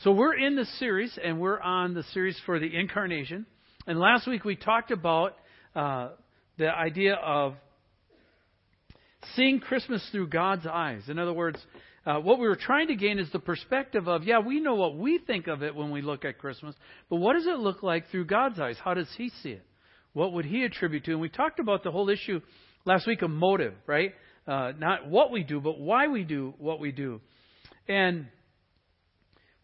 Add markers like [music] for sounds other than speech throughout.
So we're in the series, and we're on the series for the incarnation. And last week we talked about uh, the idea of seeing Christmas through God's eyes. In other words, uh, what we were trying to gain is the perspective of, yeah, we know what we think of it when we look at Christmas, but what does it look like through God's eyes? How does He see it? What would He attribute to? And we talked about the whole issue last week of motive, right? Uh, not what we do, but why we do what we do. And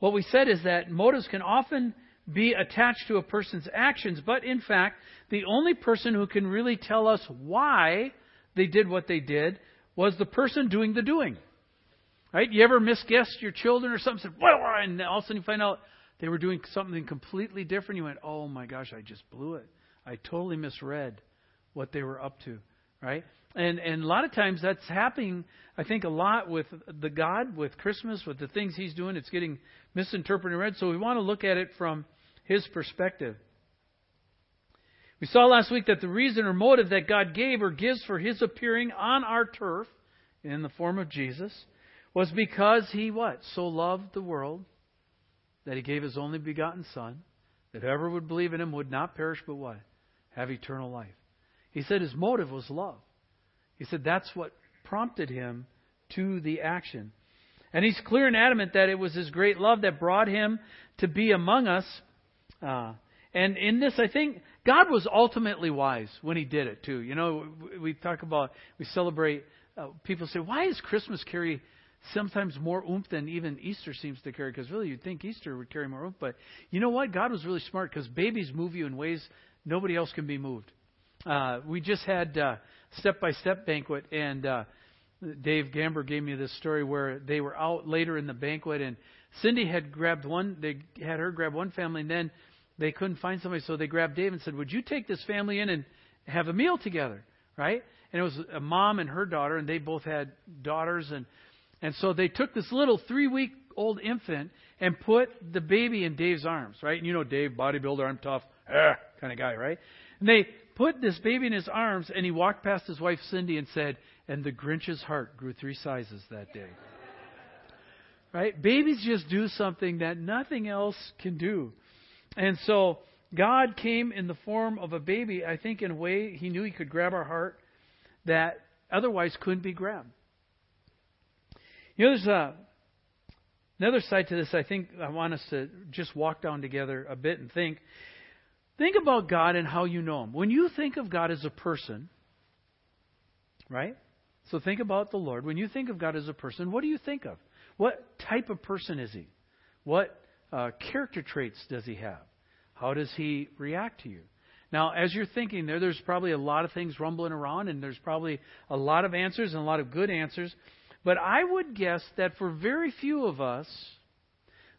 what we said is that motives can often be attached to a person's actions, but in fact, the only person who can really tell us why they did what they did was the person doing the doing. Right? You ever misguess your children or something? Said, well, and all of a sudden you find out they were doing something completely different. You went, oh my gosh, I just blew it. I totally misread what they were up to. Right? And and a lot of times that's happening. I think a lot with the God, with Christmas, with the things He's doing. It's getting misinterpreted and read. So we want to look at it from His perspective. We saw last week that the reason or motive that God gave or gives for His appearing on our turf in the form of Jesus was because He what? So loved the world that He gave His only begotten Son, that whoever would believe in Him would not perish but what? Have eternal life. He said His motive was love. He said that's what prompted Him to the action. And he's clear and adamant that it was his great love that brought him to be among us. Uh, and in this, I think God was ultimately wise when he did it, too. You know, we talk about, we celebrate, uh, people say, why does Christmas carry sometimes more oomph than even Easter seems to carry? Because really, you'd think Easter would carry more oomph. But you know what? God was really smart because babies move you in ways nobody else can be moved. Uh, we just had uh, step by step banquet, and uh, Dave Gamber gave me this story where they were out later in the banquet and Cindy had grabbed one, they had her grab one family and then they couldn't find somebody, so they grabbed Dave and said, Would you take this family in and have a meal together? Right? And it was a mom and her daughter, and they both had daughters. And, and so they took this little three week old infant and put the baby in Dave's arms, right? And you know, Dave, bodybuilder, I'm tough, eh, kind of guy, right? And they put this baby in his arms, and he walked past his wife, Cindy, and said, and the Grinch's heart grew three sizes that day. Right? Babies just do something that nothing else can do. And so God came in the form of a baby, I think in a way he knew he could grab our heart that otherwise couldn't be grabbed. You know, there's a, another side to this I think I want us to just walk down together a bit and think. Think about God and how you know Him. When you think of God as a person, right? So think about the Lord. When you think of God as a person, what do you think of? What type of person is He? What uh, character traits does He have? How does He react to you? Now, as you're thinking there, there's probably a lot of things rumbling around, and there's probably a lot of answers and a lot of good answers. But I would guess that for very few of us,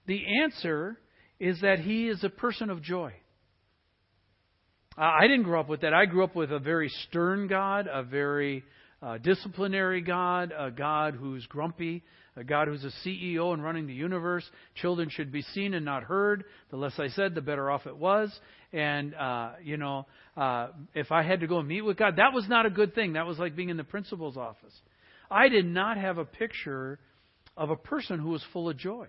the answer is that He is a person of joy. I didn't grow up with that. I grew up with a very stern God, a very uh, disciplinary God, a God who's grumpy, a God who's a CEO and running the universe. Children should be seen and not heard. The less I said, the better off it was. And, uh, you know, uh, if I had to go and meet with God, that was not a good thing. That was like being in the principal's office. I did not have a picture of a person who was full of joy.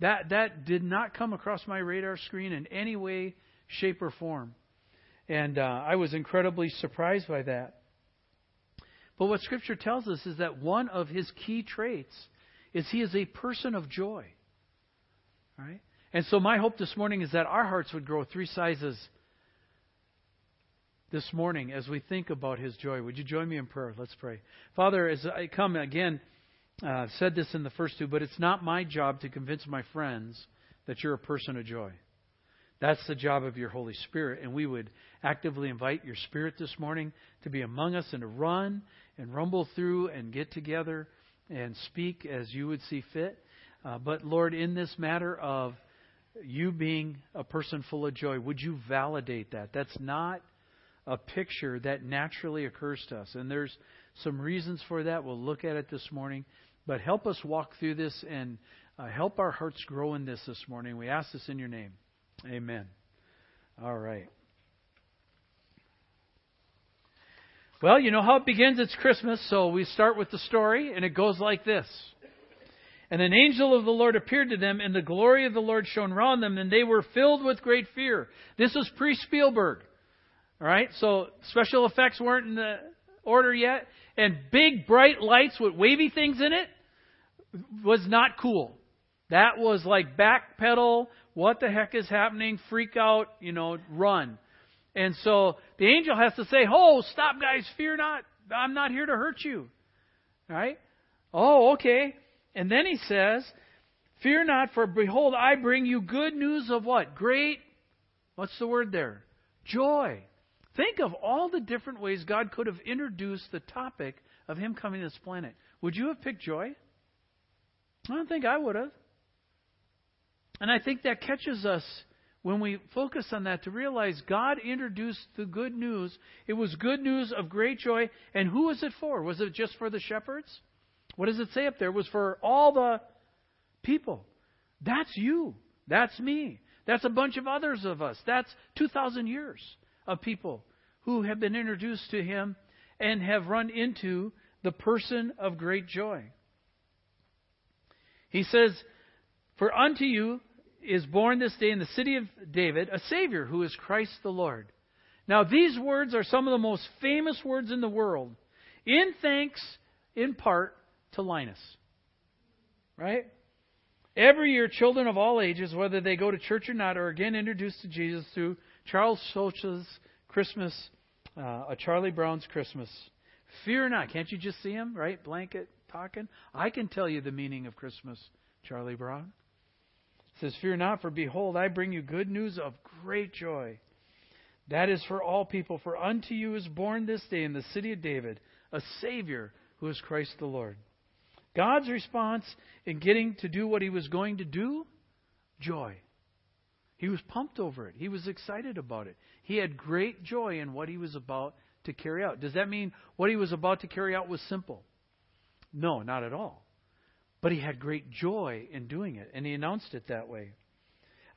That, that did not come across my radar screen in any way, shape, or form. And uh, I was incredibly surprised by that. But what Scripture tells us is that one of his key traits is he is a person of joy. Right? And so my hope this morning is that our hearts would grow three sizes this morning as we think about his joy. Would you join me in prayer? Let's pray. Father, as I come again, uh, said this in the first two, but it's not my job to convince my friends that you're a person of joy. That's the job of your Holy Spirit. And we would actively invite your Spirit this morning to be among us and to run and rumble through and get together and speak as you would see fit. Uh, but Lord, in this matter of you being a person full of joy, would you validate that? That's not a picture that naturally occurs to us. And there's some reasons for that. We'll look at it this morning. But help us walk through this and uh, help our hearts grow in this this morning. We ask this in your name. Amen. All right. Well, you know how it begins? It's Christmas, so we start with the story, and it goes like this. And an angel of the Lord appeared to them, and the glory of the Lord shone round them, and they were filled with great fear. This was pre Spielberg. All right? So special effects weren't in the order yet. And big, bright lights with wavy things in it was not cool. That was like backpedal. What the heck is happening? Freak out, you know, run. And so the angel has to say, Oh, stop, guys, fear not. I'm not here to hurt you. All right? Oh, okay. And then he says, Fear not, for behold, I bring you good news of what? Great, what's the word there? Joy. Think of all the different ways God could have introduced the topic of Him coming to this planet. Would you have picked joy? I don't think I would have. And I think that catches us when we focus on that to realize God introduced the good news. It was good news of great joy. And who was it for? Was it just for the shepherds? What does it say up there? It was for all the people. That's you. That's me. That's a bunch of others of us. That's 2,000 years of people who have been introduced to him and have run into the person of great joy. He says, For unto you is born this day in the city of David a Savior who is Christ the Lord. Now, these words are some of the most famous words in the world, in thanks, in part, to Linus. Right? Every year, children of all ages, whether they go to church or not, are again introduced to Jesus through Charles Schulz's Christmas, uh, a Charlie Brown's Christmas. Fear not. Can't you just see him, right? Blanket talking. I can tell you the meaning of Christmas, Charlie Brown. Says, Fear not, for behold, I bring you good news of great joy. That is for all people. For unto you is born this day in the city of David a Savior who is Christ the Lord. God's response in getting to do what he was going to do? Joy. He was pumped over it. He was excited about it. He had great joy in what he was about to carry out. Does that mean what he was about to carry out was simple? No, not at all. But he had great joy in doing it, and he announced it that way.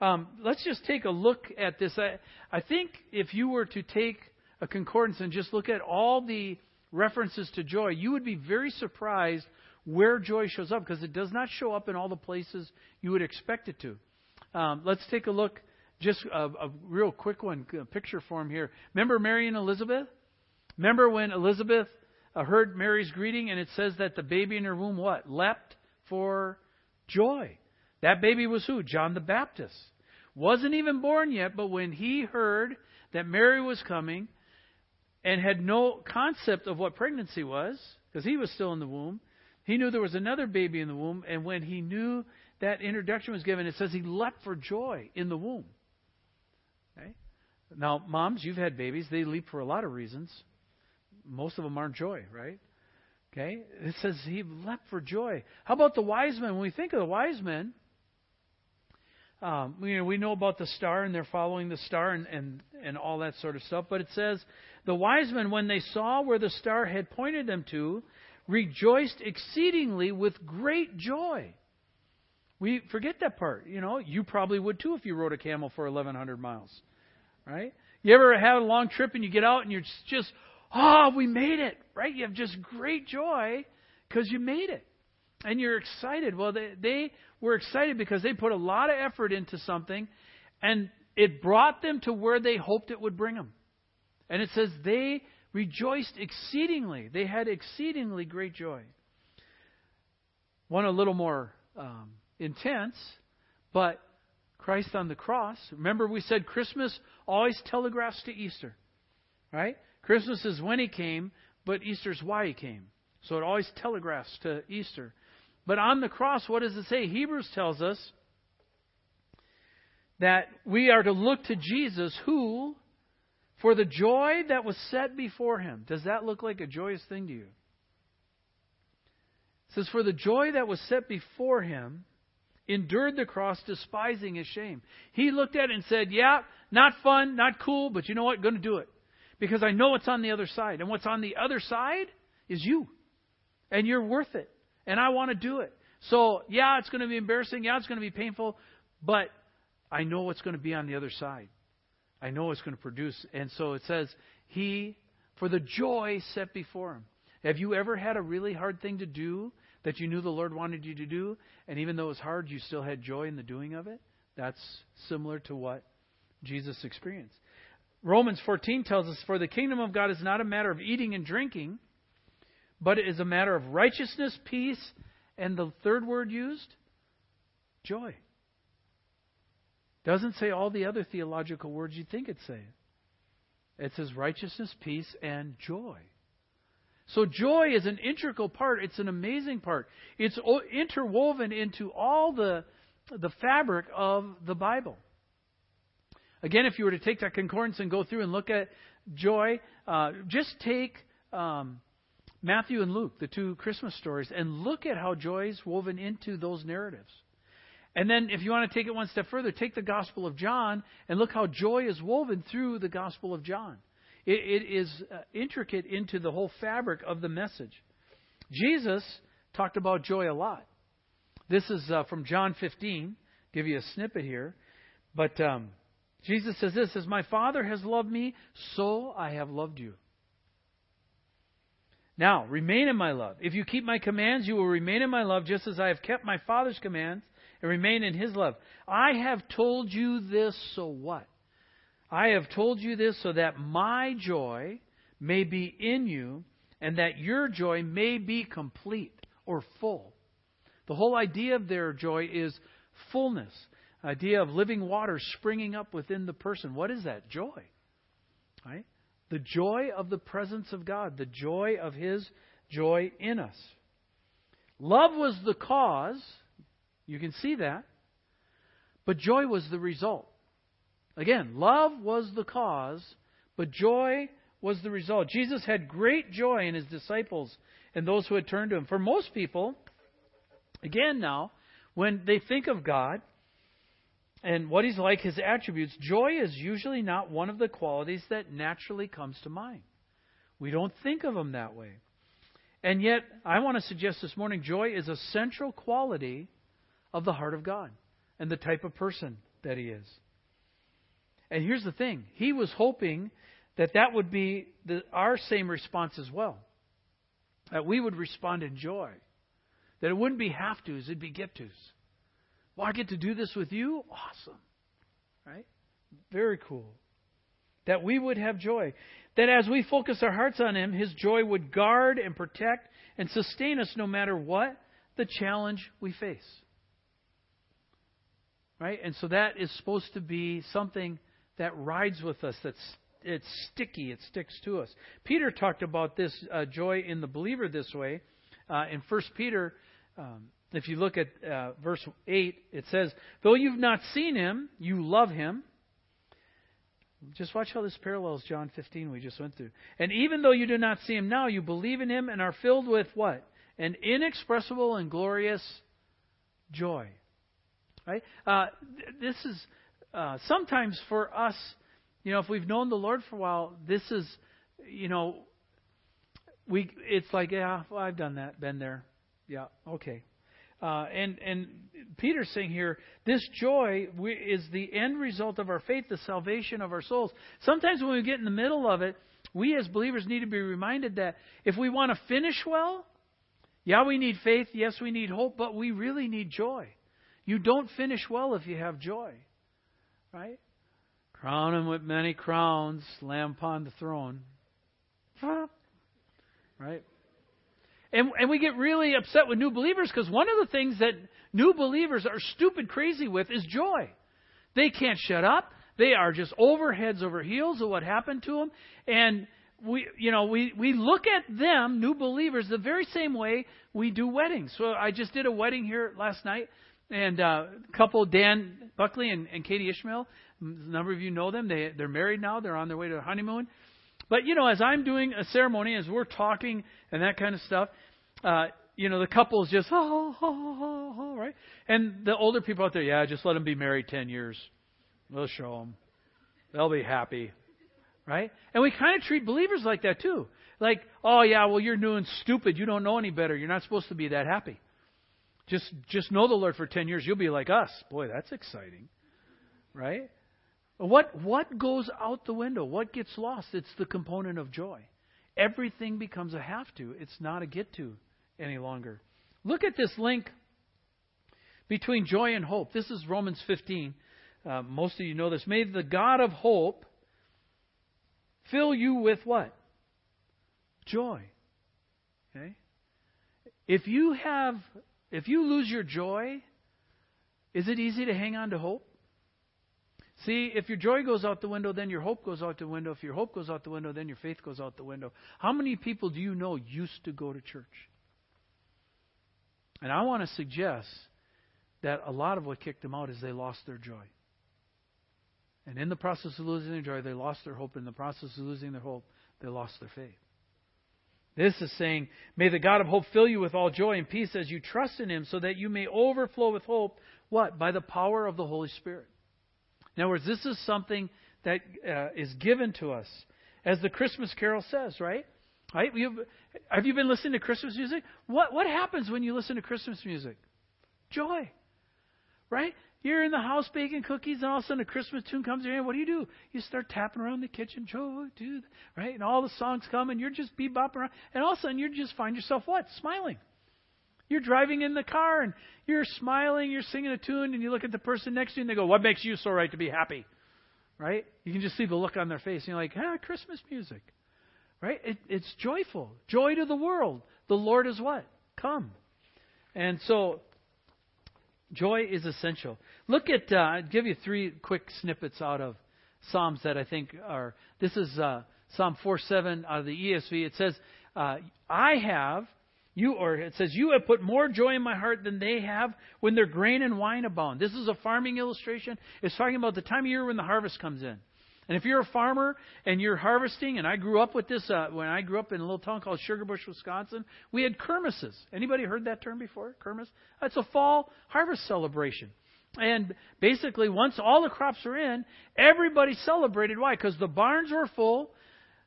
Um, let's just take a look at this. I, I think if you were to take a concordance and just look at all the references to joy, you would be very surprised where joy shows up because it does not show up in all the places you would expect it to. Um, let's take a look, just a, a real quick one, picture form here. Remember Mary and Elizabeth? Remember when Elizabeth uh, heard Mary's greeting and it says that the baby in her womb, what? Leapt for joy. That baby was who? John the Baptist. Wasn't even born yet, but when he heard that Mary was coming and had no concept of what pregnancy was, because he was still in the womb, he knew there was another baby in the womb, and when he knew that introduction was given, it says he leapt for joy in the womb. Okay? Now, moms, you've had babies. They leap for a lot of reasons. Most of them aren't joy, right? Okay? It says he leapt for joy. How about the wise men? When we think of the wise men, um, you know, we know about the star and they're following the star and, and, and all that sort of stuff. But it says the wise men, when they saw where the star had pointed them to, rejoiced exceedingly with great joy. We forget that part. You know, you probably would too if you rode a camel for 1,100 miles, right? You ever have a long trip and you get out and you're just, oh, we made it, right? You have just great joy because you made it. And you're excited. Well, they, they were excited because they put a lot of effort into something and it brought them to where they hoped it would bring them. And it says they rejoiced exceedingly. They had exceedingly great joy. One a little more um, intense, but Christ on the cross. Remember, we said Christmas always telegraphs to Easter, right? Christmas is when he came, but Easter's why he came. So it always telegraphs to Easter. But on the cross, what does it say? Hebrews tells us that we are to look to Jesus who for the joy that was set before him. Does that look like a joyous thing to you? It says, For the joy that was set before him endured the cross, despising his shame. He looked at it and said, Yeah, not fun, not cool, but you know what? Going to do it. Because I know what's on the other side. And what's on the other side is you. And you're worth it. And I want to do it. So, yeah, it's going to be embarrassing. Yeah, it's going to be painful. But I know what's going to be on the other side. I know it's going to produce. And so it says, He, for the joy set before Him. Have you ever had a really hard thing to do that you knew the Lord wanted you to do, and even though it was hard, you still had joy in the doing of it? That's similar to what Jesus experienced. Romans 14 tells us, For the kingdom of God is not a matter of eating and drinking, but it is a matter of righteousness, peace, and the third word used, joy. Doesn't say all the other theological words you'd think it'd say. It says righteousness, peace, and joy. So joy is an integral part. It's an amazing part. It's interwoven into all the the fabric of the Bible. Again, if you were to take that concordance and go through and look at joy, uh, just take um, Matthew and Luke, the two Christmas stories, and look at how joy is woven into those narratives. And then, if you want to take it one step further, take the Gospel of John and look how joy is woven through the Gospel of John. it, it is uh, intricate into the whole fabric of the message. Jesus talked about joy a lot. This is uh, from John 15. Give you a snippet here, but um, Jesus says this: "As my Father has loved me, so I have loved you." Now, remain in my love. If you keep my commands, you will remain in my love, just as I have kept my Father's commands and remain in his love. I have told you this, so what? I have told you this so that my joy may be in you and that your joy may be complete or full. The whole idea of their joy is fullness. Idea of living water springing up within the person. What is that? Joy. Right? The joy of the presence of God, the joy of his joy in us. Love was the cause you can see that. But joy was the result. Again, love was the cause, but joy was the result. Jesus had great joy in his disciples and those who had turned to him. For most people, again now, when they think of God and what he's like, his attributes, joy is usually not one of the qualities that naturally comes to mind. We don't think of him that way. And yet, I want to suggest this morning joy is a central quality of the heart of God and the type of person that he is. And here's the thing he was hoping that that would be the, our same response as well. That we would respond in joy. That it wouldn't be have tos, it'd be get tos. Well, I get to do this with you? Awesome. Right? Very cool. That we would have joy. That as we focus our hearts on Him, His joy would guard and protect and sustain us no matter what the challenge we face. Right? And so that is supposed to be something that rides with us, that's it's sticky, it sticks to us. Peter talked about this uh, joy in the believer this way. Uh, in 1 Peter, um, if you look at uh, verse 8, it says, Though you've not seen him, you love him. Just watch how this parallels John 15 we just went through. And even though you do not see him now, you believe in him and are filled with what? An inexpressible and glorious joy. Right? Uh, this is uh, sometimes for us, you know, if we've known the Lord for a while, this is, you know, we it's like, yeah, well, I've done that, been there, yeah, okay. Uh, and and Peter's saying here, this joy is the end result of our faith, the salvation of our souls. Sometimes when we get in the middle of it, we as believers need to be reminded that if we want to finish well, yeah, we need faith, yes, we need hope, but we really need joy. You don't finish well if you have joy. Right? Crown him with many crowns, lamb upon the throne. [laughs] Right? And, and we get really upset with new believers because one of the things that new believers are stupid crazy with is joy. They can't shut up. They are just over heads over heels of what happened to them. And we, you know, we, we look at them, new believers, the very same way we do weddings. So I just did a wedding here last night and uh, couple Dan Buckley and, and Katie Ishmael. A number of you know them. They they're married now. They're on their way to a honeymoon. But you know, as I'm doing a ceremony, as we're talking and that kind of stuff, uh, you know, the couple's just oh, oh, oh, oh, right, and the older people out there, yeah, just let them be married ten years. We'll show them. They'll be happy, right? And we kind of treat believers like that too. Like, oh yeah, well you're new and stupid. You don't know any better. You're not supposed to be that happy. Just just know the Lord for 10 years, you'll be like us. Boy, that's exciting. Right? What what goes out the window? What gets lost? It's the component of joy. Everything becomes a have to. It's not a get to any longer. Look at this link between joy and hope. This is Romans 15. Uh, most of you know this. May the God of hope fill you with what? Joy. Okay? If you have if you lose your joy, is it easy to hang on to hope? See, if your joy goes out the window, then your hope goes out the window. If your hope goes out the window, then your faith goes out the window. How many people do you know used to go to church? And I want to suggest that a lot of what kicked them out is they lost their joy. And in the process of losing their joy, they lost their hope. In the process of losing their hope, they lost their faith. This is saying, May the God of hope fill you with all joy and peace as you trust in Him, so that you may overflow with hope. What? By the power of the Holy Spirit. In other words, this is something that uh, is given to us. As the Christmas carol says, right? Right? have you been listening to Christmas music? What, what happens when you listen to Christmas music? Joy. Right? You're in the house baking cookies, and all of a sudden a Christmas tune comes in. What do you do? You start tapping around the kitchen, joy, dude, right? And all the songs come, and you're just bebopping around, and all of a sudden you just find yourself what? Smiling. You're driving in the car, and you're smiling, you're singing a tune, and you look at the person next to you, and they go, "What makes you so right to be happy?" Right? You can just see the look on their face, and you're like, "Ah, Christmas music." Right? It, it's joyful, joy to the world. The Lord is what? Come. And so Joy is essential. Look at, uh, I'll give you three quick snippets out of Psalms that I think are. This is uh, Psalm 4 7 out of the ESV. It says, uh, I have, you, or it says, You have put more joy in my heart than they have when their grain and wine abound. This is a farming illustration. It's talking about the time of year when the harvest comes in. And if you're a farmer and you're harvesting, and I grew up with this uh, when I grew up in a little town called Sugarbush, Wisconsin, we had kermesses. Anybody heard that term before? Kermes? It's a fall harvest celebration. And basically, once all the crops are in, everybody celebrated. Why? Because the barns were full.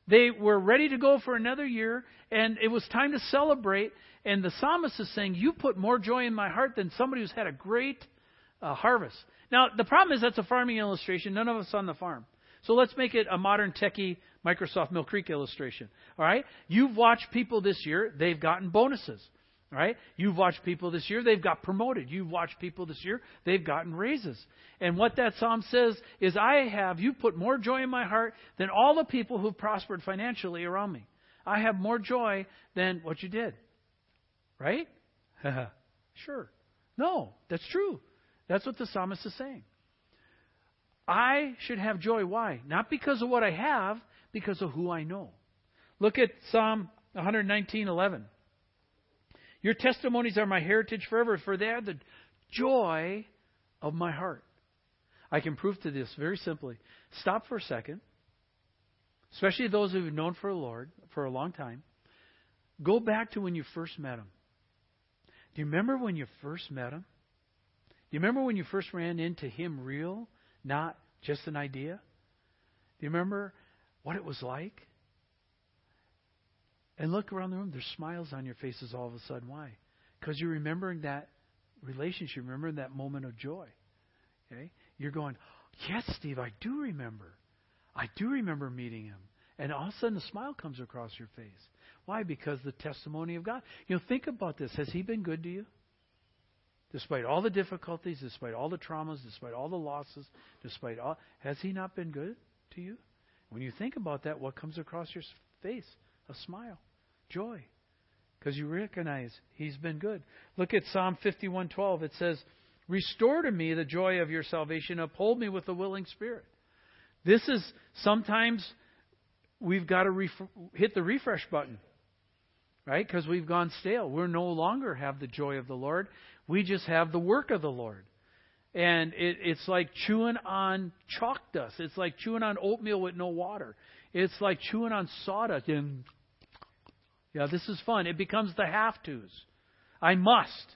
They were ready to go for another year, and it was time to celebrate. And the psalmist is saying, You put more joy in my heart than somebody who's had a great uh, harvest. Now, the problem is that's a farming illustration. None of us on the farm. So let's make it a modern techie Microsoft Mill Creek illustration. All right? You've watched people this year, they've gotten bonuses. Right? You've watched people this year, they've got promoted. You've watched people this year, they've gotten raises. And what that psalm says is, I have, you put more joy in my heart than all the people who've prospered financially around me. I have more joy than what you did. Right? [laughs] sure. No, that's true. That's what the psalmist is saying. I should have joy. Why? Not because of what I have, because of who I know. Look at Psalm 119:11. Your testimonies are my heritage forever, for they are the joy of my heart. I can prove to this very simply. Stop for a second, especially those who've known for the Lord for a long time. Go back to when you first met him. Do you remember when you first met him? Do you remember when you first ran into him real not just an idea. Do you remember what it was like? And look around the room, there's smiles on your faces all of a sudden. Why? Because you're remembering that relationship, remembering that moment of joy. Okay? You're going, Yes, Steve, I do remember. I do remember meeting him. And all of a sudden a smile comes across your face. Why? Because the testimony of God. You know, think about this. Has he been good to you? Despite all the difficulties, despite all the traumas, despite all the losses, despite all, has He not been good to you? When you think about that, what comes across your face? A smile, joy, because you recognize He's been good. Look at Psalm 51:12. It says, "Restore to me the joy of your salvation; uphold me with a willing spirit." This is sometimes we've got to ref- hit the refresh button right? Because we've gone stale. We no longer have the joy of the Lord. We just have the work of the Lord. And it, it's like chewing on chalk dust. It's like chewing on oatmeal with no water. It's like chewing on sawdust. And yeah, this is fun. It becomes the have tos. I must.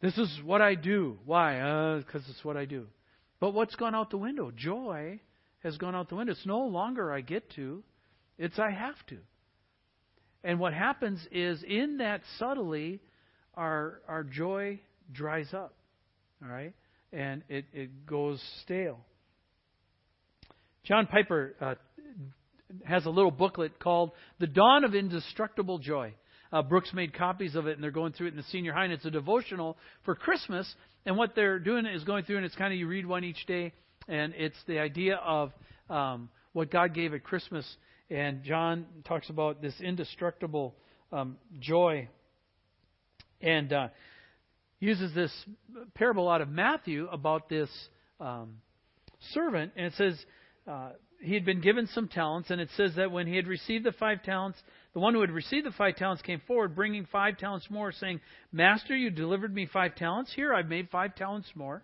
This is what I do. Why? Because uh, it's what I do. But what's gone out the window? Joy has gone out the window. It's no longer I get to, it's I have to. And what happens is in that subtly, our our joy dries up. All right? And it, it goes stale. John Piper uh, has a little booklet called The Dawn of Indestructible Joy. Uh, Brooks made copies of it, and they're going through it in the senior high, and it's a devotional for Christmas. And what they're doing is going through, and it's kind of you read one each day, and it's the idea of um, what God gave at Christmas. And John talks about this indestructible um, joy, and uh, uses this parable out of Matthew about this um, servant, and it says uh, he had been given some talents, and it says that when he had received the five talents, the one who had received the five talents came forward, bringing five talents more, saying, Master, you delivered me five talents. Here, I've made five talents more.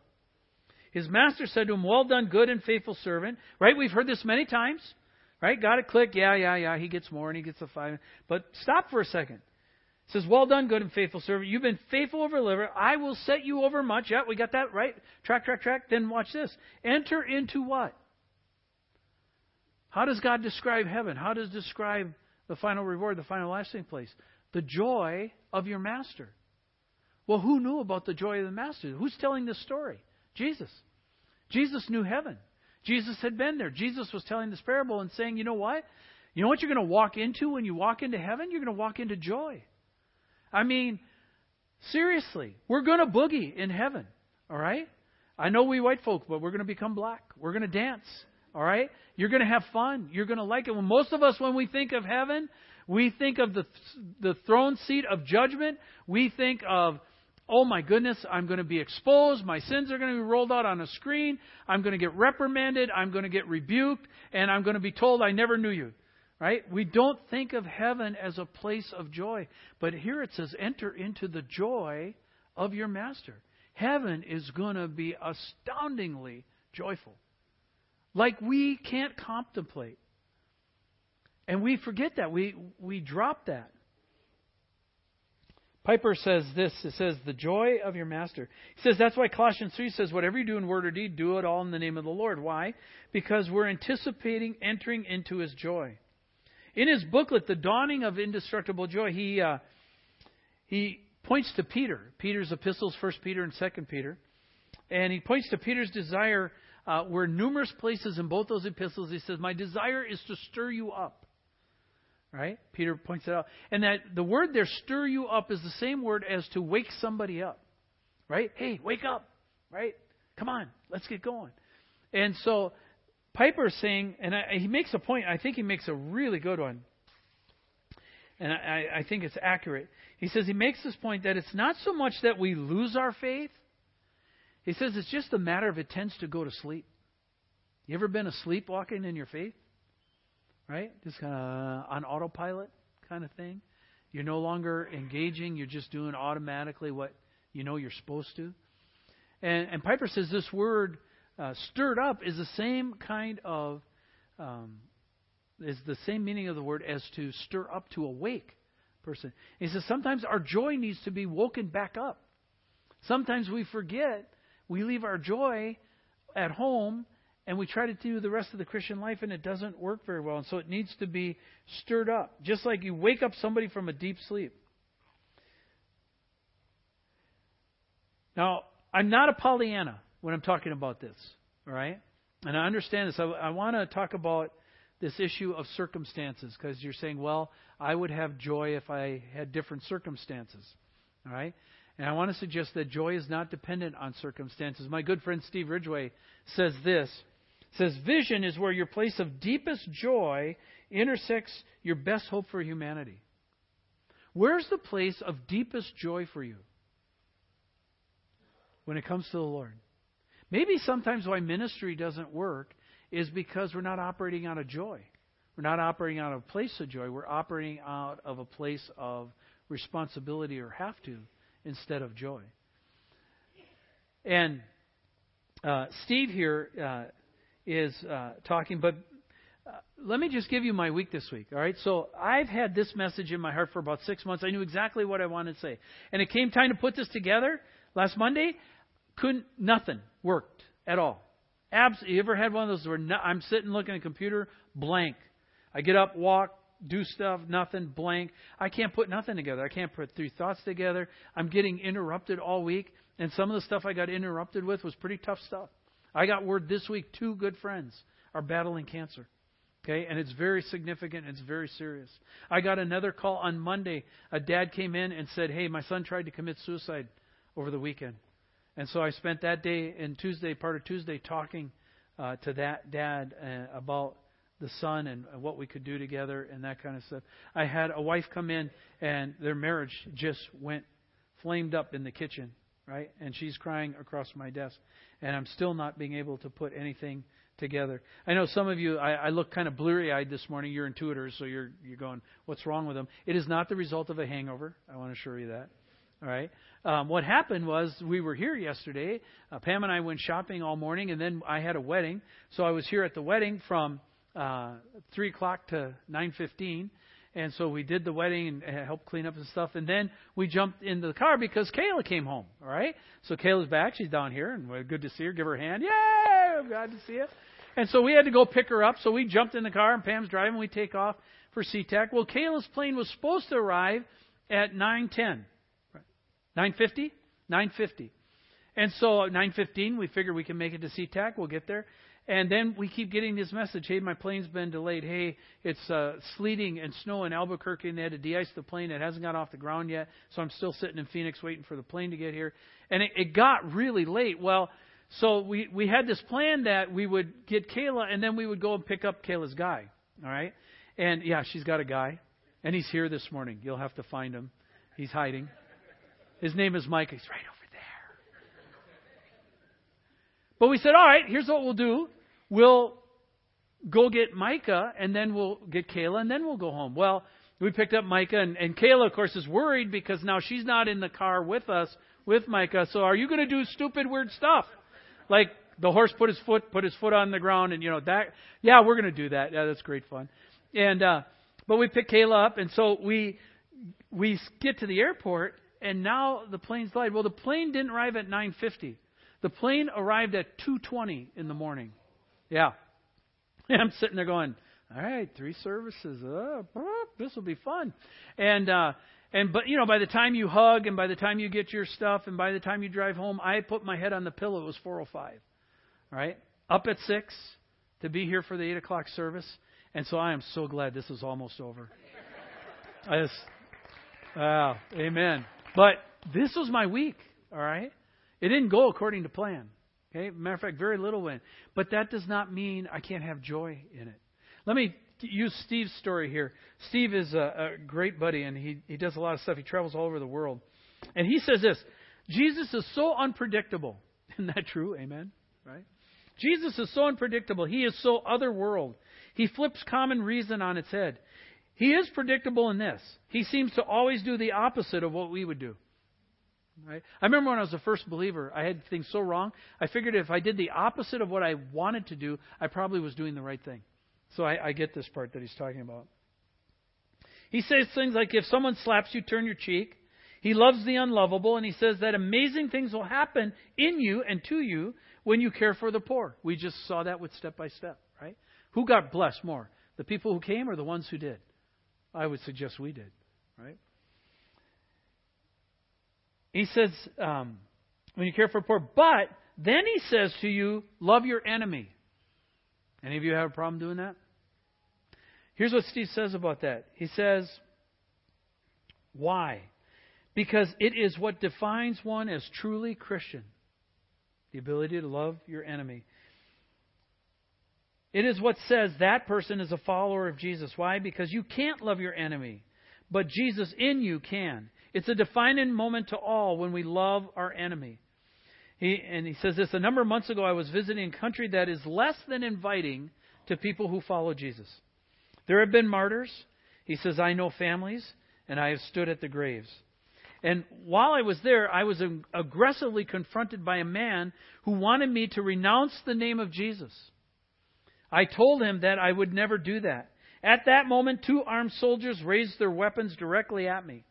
His master said to him, Well done, good and faithful servant. Right? We've heard this many times. Right? Got it? Click. Yeah, yeah, yeah. He gets more and he gets the five. But stop for a second. It says, Well done, good and faithful servant. You've been faithful over little. I will set you over much. Yeah, we got that right. Track, track, track. Then watch this. Enter into what? How does God describe heaven? How does describe the final reward, the final lasting place? The joy of your master. Well, who knew about the joy of the master? Who's telling this story? Jesus. Jesus knew heaven. Jesus had been there. Jesus was telling this parable and saying, you know what? You know what you're going to walk into when you walk into heaven? You're going to walk into joy. I mean, seriously, we're going to boogie in heaven. All right? I know we white folk, but we're going to become black. We're going to dance. All right? You're going to have fun. You're going to like it. When most of us, when we think of heaven, we think of the the throne seat of judgment. We think of, oh my goodness, I'm going to be exposed. My sins are going to be rolled out on a screen. I'm going to get reprimanded. I'm going to get rebuked, and I'm going to be told I never knew you. Right? We don't think of heaven as a place of joy, but here it says, enter into the joy of your master. Heaven is going to be astoundingly joyful like we can't contemplate. And we forget that. We, we drop that. Piper says this. It says, the joy of your master. He says, that's why Colossians 3 says, whatever you do in word or deed, do it all in the name of the Lord. Why? Because we're anticipating entering into his joy. In his booklet, The Dawning of Indestructible Joy, he, uh, he points to Peter, Peter's epistles, 1 Peter and 2 Peter. And he points to Peter's desire uh, where numerous places in both those epistles he says, My desire is to stir you up. Right? Peter points it out. And that the word there, stir you up, is the same word as to wake somebody up. Right? Hey, wake up. Right? Come on, let's get going. And so Piper's saying, and I, he makes a point, I think he makes a really good one. And I, I think it's accurate. He says he makes this point that it's not so much that we lose our faith, he says it's just a matter of it tends to go to sleep. You ever been asleep walking in your faith? Right? Just kind of on autopilot kind of thing. You're no longer engaging, you're just doing automatically what you know you're supposed to. And, and Piper says this word uh, stirred up is the same kind of, um, is the same meaning of the word as to stir up to awake person. He says sometimes our joy needs to be woken back up. Sometimes we forget we leave our joy at home and we try to do the rest of the Christian life and it doesn't work very well. And so it needs to be stirred up, just like you wake up somebody from a deep sleep. Now, I'm not a Pollyanna when I'm talking about this, all right? And I understand this. I, I want to talk about this issue of circumstances because you're saying, well, I would have joy if I had different circumstances, all right? And I want to suggest that joy is not dependent on circumstances. My good friend Steve Ridgway says this says vision is where your place of deepest joy intersects your best hope for humanity. Where's the place of deepest joy for you when it comes to the Lord? Maybe sometimes why ministry doesn't work is because we're not operating out of joy. We're not operating out of a place of joy. We're operating out of a place of responsibility or have to instead of joy. And uh, Steve here uh, is uh, talking, but uh, let me just give you my week this week. All right, so I've had this message in my heart for about six months. I knew exactly what I wanted to say, and it came time to put this together last Monday. Couldn't nothing worked at all. Abs- you ever had one of those where no, I'm sitting looking at a computer blank? I get up, walk, do stuff, nothing, blank. I can't put nothing together. I can't put three thoughts together. I'm getting interrupted all week. And some of the stuff I got interrupted with was pretty tough stuff. I got word this week two good friends are battling cancer. Okay, and it's very significant. It's very serious. I got another call on Monday. A dad came in and said, "Hey, my son tried to commit suicide over the weekend," and so I spent that day and Tuesday, part of Tuesday, talking uh, to that dad uh, about the son and what we could do together and that kind of stuff. I had a wife come in and their marriage just went flamed up in the kitchen, right? And she's crying across my desk, and I'm still not being able to put anything together. I know some of you, I, I look kind of bleary eyed this morning. You're intuitors, so you're, you're going, what's wrong with them? It is not the result of a hangover. I want to assure you that. All right. Um, what happened was we were here yesterday. Uh, Pam and I went shopping all morning, and then I had a wedding. So I was here at the wedding from uh, three o'clock to nine fifteen, and so we did the wedding and, helped clean up and stuff. And then we jumped into the car because Kayla came home. All right. So Kayla's back. She's down here, and we're good to see her. Give her a hand. Yay! I'm glad to see you. And so we had to go pick her up. So we jumped in the car, and Pam's driving. We take off for SeaTac. Well, Kayla's plane was supposed to arrive at 9:10, 9:50, 9:50. And so at 9:15, we figure we can make it to SeaTac. We'll get there. And then we keep getting this message, hey, my plane's been delayed. Hey, it's uh, sleeting and snow in Albuquerque, and they had to de-ice the plane. It hasn't got off the ground yet, so I'm still sitting in Phoenix waiting for the plane to get here. And it, it got really late. Well, so we we had this plan that we would get Kayla, and then we would go and pick up Kayla's guy. All right, and yeah, she's got a guy, and he's here this morning. You'll have to find him. He's hiding. His name is Mike. He's right over there. But we said, all right, here's what we'll do. We'll go get Micah, and then we'll get Kayla, and then we'll go home. Well, we picked up Micah, and, and Kayla, of course, is worried because now she's not in the car with us with Micah. So, are you going to do stupid, weird stuff? Like the horse put his foot put his foot on the ground and you know that yeah we're going to do that yeah that's great fun and uh but we pick Kayla up and so we we get to the airport and now the plane's delayed well the plane didn't arrive at 9:50 the plane arrived at 2:20 in the morning yeah [laughs] and I'm sitting there going all right three services uh, this will be fun and uh and but you know, by the time you hug and by the time you get your stuff and by the time you drive home, I put my head on the pillow. It was 4:05. Right, up at six to be here for the eight o'clock service, and so I am so glad this is almost over. [laughs] I just, wow, amen. But this was my week. All right, it didn't go according to plan. Okay, matter of fact, very little went. But that does not mean I can't have joy in it. Let me use Steve's story here. Steve is a, a great buddy, and he, he does a lot of stuff. He travels all over the world. And he says this Jesus is so unpredictable. [laughs] Isn't that true? Amen? Right? Jesus is so unpredictable. He is so otherworld. He flips common reason on its head. He is predictable in this. He seems to always do the opposite of what we would do. Right? I remember when I was a first believer, I had things so wrong. I figured if I did the opposite of what I wanted to do, I probably was doing the right thing. So I, I get this part that he's talking about. He says things like, if someone slaps you, turn your cheek. He loves the unlovable, and he says that amazing things will happen in you and to you when you care for the poor. We just saw that with step by step, right? Who got blessed more? The people who came or the ones who did? I would suggest we did, right? He says, um, when you care for the poor, but then he says to you, love your enemy. Any of you have a problem doing that? Here's what Steve says about that. He says, Why? Because it is what defines one as truly Christian the ability to love your enemy. It is what says that person is a follower of Jesus. Why? Because you can't love your enemy, but Jesus in you can. It's a defining moment to all when we love our enemy. He, and he says this a number of months ago, I was visiting a country that is less than inviting to people who follow Jesus. There have been martyrs. He says, I know families, and I have stood at the graves. And while I was there, I was aggressively confronted by a man who wanted me to renounce the name of Jesus. I told him that I would never do that. At that moment, two armed soldiers raised their weapons directly at me.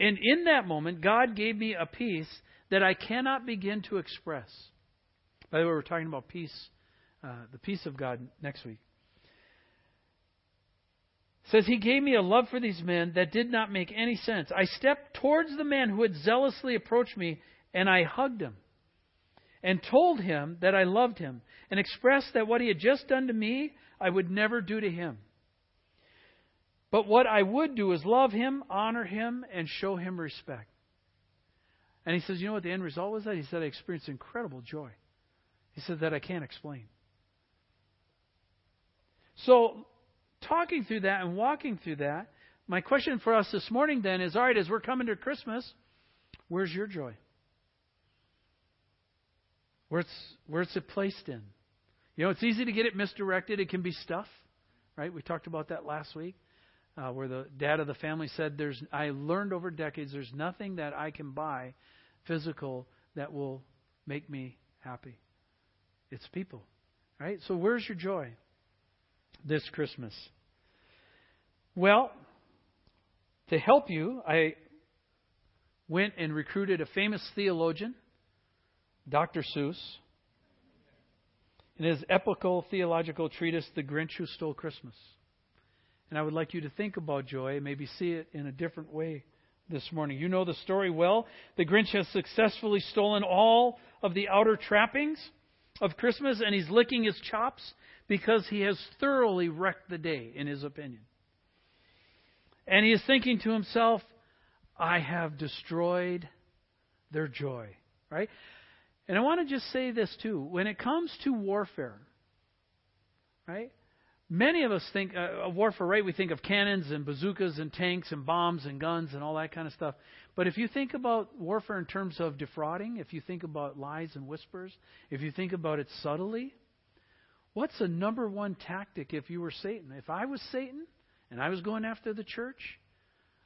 And in that moment, God gave me a peace that I cannot begin to express. By the way, we're talking about peace, uh, the peace of God next week. It says he gave me a love for these men that did not make any sense. I stepped towards the man who had zealously approached me and I hugged him. and told him that I loved him and expressed that what he had just done to me, I would never do to him. But what I would do is love him, honor him, and show him respect. And he says, You know what the end result was that? He said, I experienced incredible joy. He said, That I can't explain. So, talking through that and walking through that, my question for us this morning then is all right, as we're coming to Christmas, where's your joy? Where's, where's it placed in? You know, it's easy to get it misdirected. It can be stuff, right? We talked about that last week uh, where the dad of the family said, "There's I learned over decades there's nothing that I can buy, physical, that will make me happy. It's people, right? So where's your joy this Christmas? Well, to help you, I went and recruited a famous theologian, Dr. Seuss. In his epical theological treatise, The Grinch Who Stole Christmas. And I would like you to think about joy, maybe see it in a different way this morning. You know the story well. The Grinch has successfully stolen all of the outer trappings of Christmas, and he's licking his chops because he has thoroughly wrecked the day, in his opinion. And he is thinking to himself, I have destroyed their joy. Right? And I want to just say this too. When it comes to warfare, right? Many of us think uh, of warfare, right? We think of cannons and bazookas and tanks and bombs and guns and all that kind of stuff. But if you think about warfare in terms of defrauding, if you think about lies and whispers, if you think about it subtly, what's the number one tactic if you were Satan? If I was Satan and I was going after the church,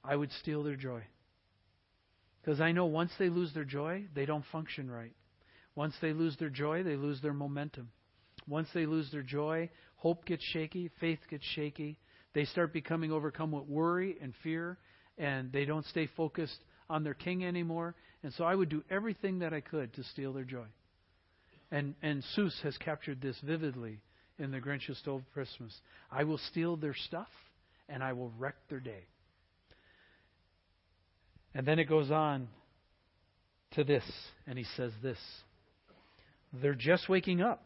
I would steal their joy. Because I know once they lose their joy, they don't function right. Once they lose their joy, they lose their momentum. Once they lose their joy, hope gets shaky, faith gets shaky. They start becoming overcome with worry and fear, and they don't stay focused on their king anymore. And so I would do everything that I could to steal their joy. And, and Seuss has captured this vividly in The Grinch Who Stole Christmas. I will steal their stuff, and I will wreck their day. And then it goes on to this, and he says this They're just waking up.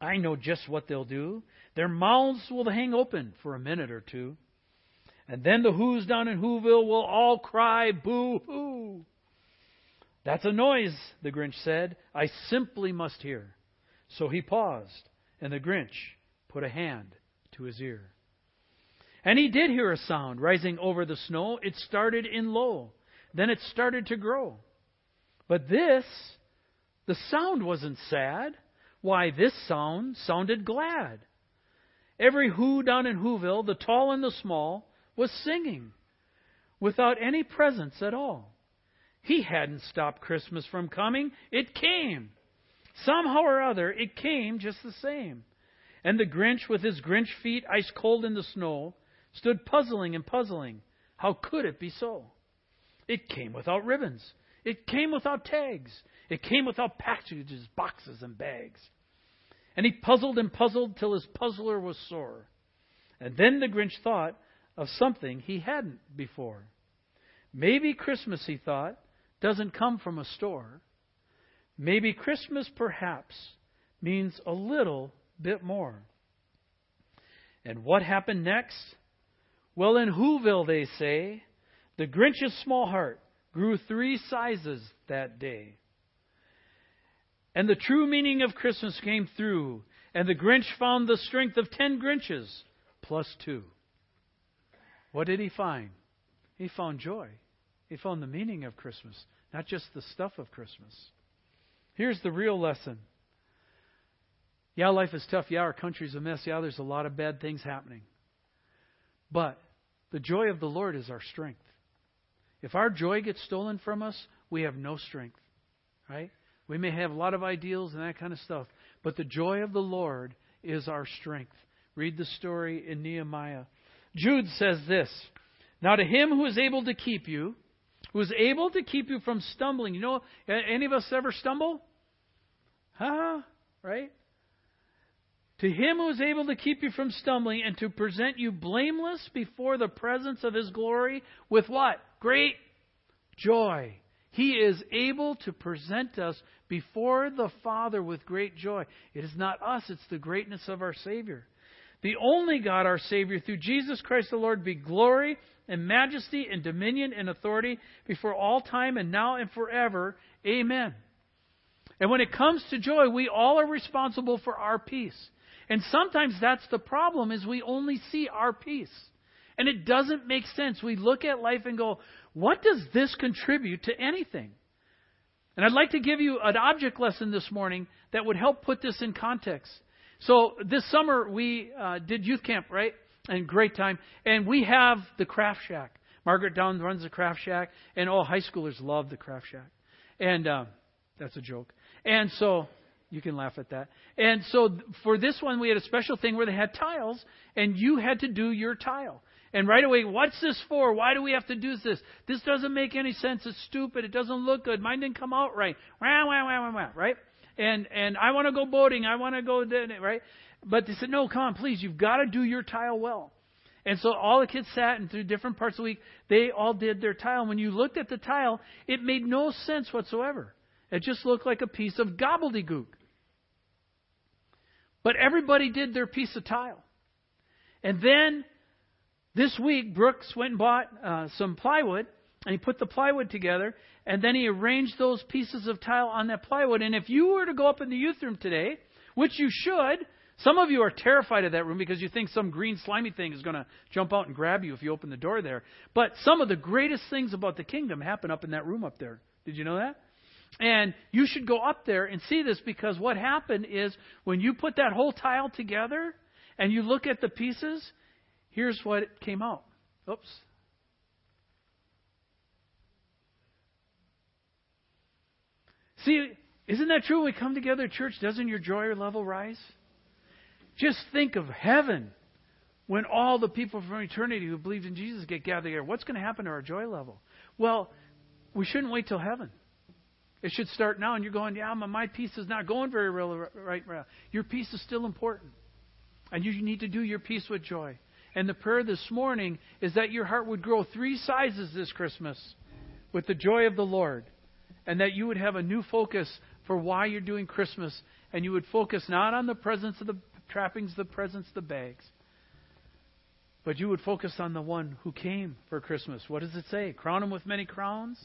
I know just what they'll do. Their mouths will hang open for a minute or two. And then the Who's down in Whoville will all cry, boo hoo. That's a noise, the Grinch said. I simply must hear. So he paused, and the Grinch put a hand to his ear. And he did hear a sound rising over the snow. It started in low. Then it started to grow. But this, the sound wasn't sad. Why, this sound sounded glad. Every who down in Whoville, the tall and the small, was singing without any presents at all. He hadn't stopped Christmas from coming. It came. Somehow or other, it came just the same. And the Grinch, with his Grinch feet ice cold in the snow, stood puzzling and puzzling. How could it be so? It came without ribbons. It came without tags. It came without packages, boxes, and bags. And he puzzled and puzzled till his puzzler was sore. And then the Grinch thought of something he hadn't before. Maybe Christmas, he thought, doesn't come from a store. Maybe Christmas, perhaps, means a little bit more. And what happened next? Well, in Whoville, they say, the Grinch's small heart grew three sizes that day. And the true meaning of Christmas came through, and the Grinch found the strength of ten Grinches plus two. What did he find? He found joy. He found the meaning of Christmas, not just the stuff of Christmas. Here's the real lesson. Yeah, life is tough. Yeah, our country's a mess. Yeah, there's a lot of bad things happening. But the joy of the Lord is our strength. If our joy gets stolen from us, we have no strength. Right? We may have a lot of ideals and that kind of stuff, but the joy of the Lord is our strength. Read the story in Nehemiah. Jude says this Now to him who is able to keep you, who is able to keep you from stumbling. You know, any of us ever stumble? Huh? Right? To him who is able to keep you from stumbling and to present you blameless before the presence of his glory with what? Great joy. He is able to present us before the Father with great joy. It is not us, it's the greatness of our Savior. The only God, our Savior, through Jesus Christ the Lord, be glory and majesty and dominion and authority before all time and now and forever. Amen. And when it comes to joy, we all are responsible for our peace. And sometimes that's the problem is we only see our piece. And it doesn't make sense. We look at life and go, what does this contribute to anything? And I'd like to give you an object lesson this morning that would help put this in context. So this summer we uh, did youth camp, right? And great time. And we have the craft shack. Margaret Down runs the craft shack, and all high schoolers love the craft shack. And uh, that's a joke. And so you can laugh at that. And so for this one, we had a special thing where they had tiles, and you had to do your tile. And right away, what's this for? Why do we have to do this? This doesn't make any sense. It's stupid. It doesn't look good. Mine didn't come out right. Wah, wah, wah, wah, wah, right? And and I want to go boating. I want to go right. But they said, no, come on, please. You've got to do your tile well. And so all the kids sat and through different parts of the week, they all did their tile. And when you looked at the tile, it made no sense whatsoever. It just looked like a piece of gobbledygook. But everybody did their piece of tile. And then this week, Brooks went and bought uh, some plywood, and he put the plywood together, and then he arranged those pieces of tile on that plywood. And if you were to go up in the youth room today, which you should, some of you are terrified of that room because you think some green slimy thing is going to jump out and grab you if you open the door there. But some of the greatest things about the kingdom happen up in that room up there. Did you know that? And you should go up there and see this because what happened is when you put that whole tile together and you look at the pieces, here's what came out. Oops. See, isn't that true when we come together at church? Doesn't your joy level rise? Just think of heaven when all the people from eternity who believed in Jesus get gathered here. What's going to happen to our joy level? Well, we shouldn't wait till heaven. It should start now, and you're going, yeah, my piece is not going very well right now. Your piece is still important. And you need to do your piece with joy. And the prayer this morning is that your heart would grow three sizes this Christmas with the joy of the Lord. And that you would have a new focus for why you're doing Christmas. And you would focus not on the presents of the trappings, the presents, the bags. But you would focus on the one who came for Christmas. What does it say? Crown him with many crowns?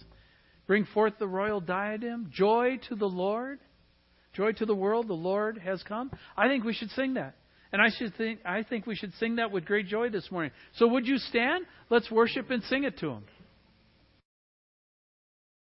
Bring forth the royal diadem? Joy to the Lord? Joy to the world, the Lord has come? I think we should sing that. And I should think I think we should sing that with great joy this morning. So would you stand? Let's worship and sing it to him.